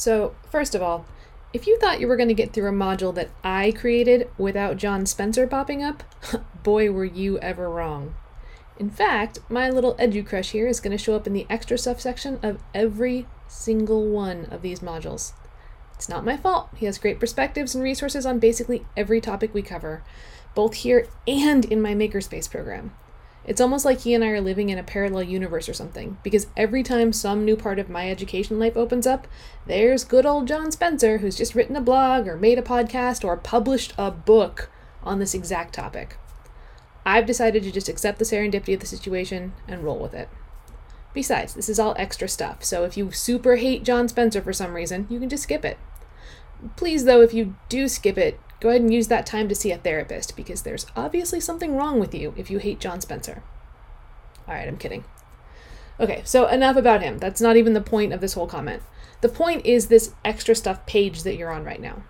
So, first of all, if you thought you were going to get through a module that I created without John Spencer popping up, boy, were you ever wrong. In fact, my little edu-crush here is going to show up in the extra stuff section of every single one of these modules. It's not my fault. He has great perspectives and resources on basically every topic we cover, both here and in my Makerspace program. It's almost like he and I are living in a parallel universe or something, because every time some new part of my education life opens up, there's good old John Spencer who's just written a blog or made a podcast or published a book on this exact topic. I've decided to just accept the serendipity of the situation and roll with it. Besides, this is all extra stuff, so if you super hate John Spencer for some reason, you can just skip it. Please, though, if you do skip it, go ahead and use that time to see a therapist because there's obviously something wrong with you if you hate John Spencer. Alright, I'm kidding. Okay, so enough about him. That's not even the point of this whole comment. The point is this extra stuff page that you're on right now.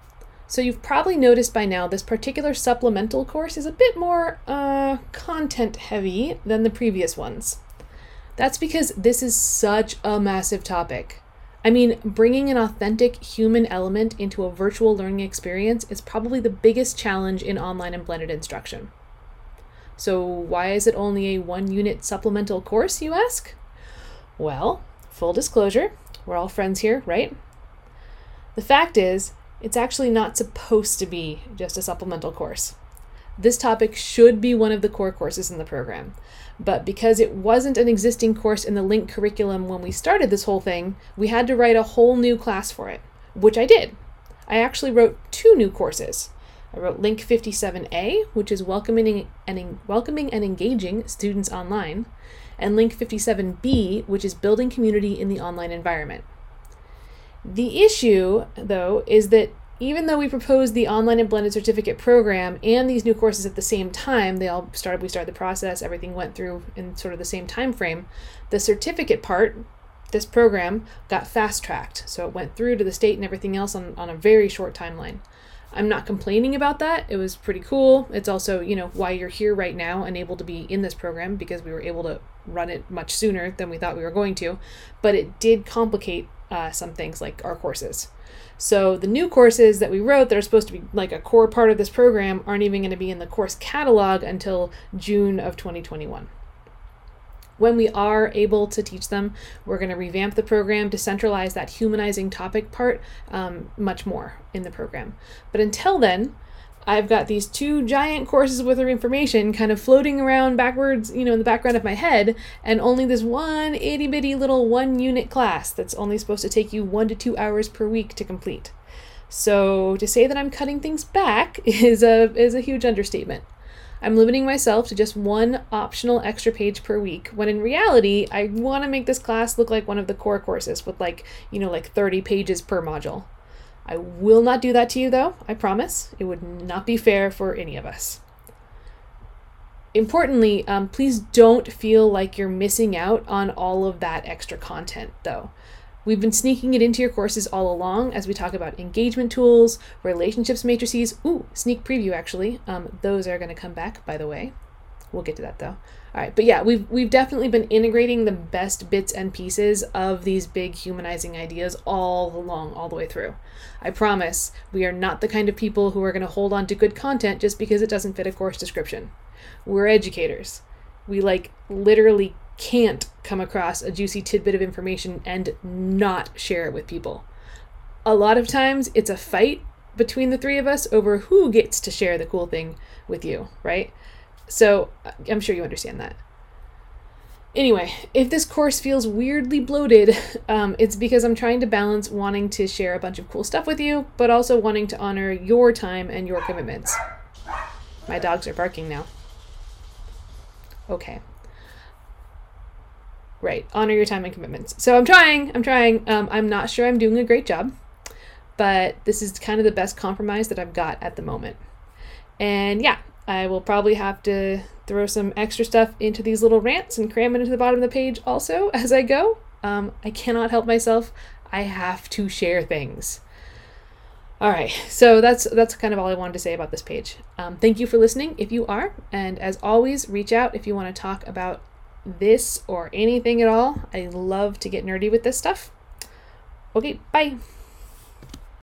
So you've probably noticed by now this particular supplemental course is a bit more uh, content heavy than the previous ones. That's because this is such a massive topic. I mean, bringing an authentic human element into a virtual learning experience is probably the biggest challenge in online and blended instruction. So, why is it only a one unit supplemental course, you ask? Well, full disclosure, we're all friends here, right? The fact is, it's actually not supposed to be just a supplemental course. This topic should be one of the core courses in the program. But because it wasn't an existing course in the LINC curriculum when we started this whole thing, we had to write a whole new class for it, which I did. I actually wrote two new courses. I wrote LINC 57A, which is welcoming and, welcoming and engaging students online, and LINC 57B, which is building community in the online environment. The issue, though, is that even though we proposed the online and blended certificate program and these new courses at the same time they all started we started the process everything went through in sort of the same time frame the certificate part this program got fast tracked so it went through to the state and everything else on, on a very short timeline. I'm not complaining about that. It was pretty cool. It's also you know why you're here right now and able to be in this program because we were able to run it much sooner than we thought we were going to. But it did complicate uh, some things like our courses so the new courses that we wrote that are supposed to be like a core part of this program aren't even going to be in the course catalog until June of 2021. When we are able to teach them, we're going to revamp the program to centralize that humanizing topic part um, much more in the program. But until then, I've got these two giant courses worth of information kind of floating around backwards, you know, in the background of my head, and only this one itty bitty little one unit class that's only supposed to take you one to two hours per week to complete. So to say that I'm cutting things back is a is a huge understatement. I'm limiting myself to just one optional extra page per week, when in reality, I want to make this class look like one of the core courses with like, you know, like 30 pages per module. I will not do that to you, though, I promise. It would not be fair for any of us. Importantly, um, please don't feel like you're missing out on all of that extra content, though. We've been sneaking it into your courses all along as we talk about engagement tools, relationships matrices. Ooh, sneak preview actually. Um, those are going to come back, by the way. We'll get to that though. All right, but yeah, we've we've definitely been integrating the best bits and pieces of these big humanizing ideas all along, all the way through. I promise we are not the kind of people who are going to hold on to good content just because it doesn't fit a course description. We're educators. We like literally can't come across a juicy tidbit of information and not share it with people. A lot of times it's a fight between the three of us over who gets to share the cool thing with you, right? So I'm sure you understand that. Anyway, if this course feels weirdly bloated, um, it's because I'm trying to balance wanting to share a bunch of cool stuff with you, but also wanting to honor your time and your commitments. My dogs are barking now. Okay. Right, honor your time and commitments. So I'm trying, I'm trying. Um, I'm not sure I'm doing a great job, but this is kind of the best compromise that I've got at the moment. And yeah, I will probably have to throw some extra stuff into these little rants and cram it into the bottom of the page also as I go. Um, I cannot help myself. I have to share things. All right, so that's that's kind of all I wanted to say about this page. Um, thank you for listening, if you are, and as always, reach out if you want to talk about this or anything at all. I love to get nerdy with this stuff. Okay, bye.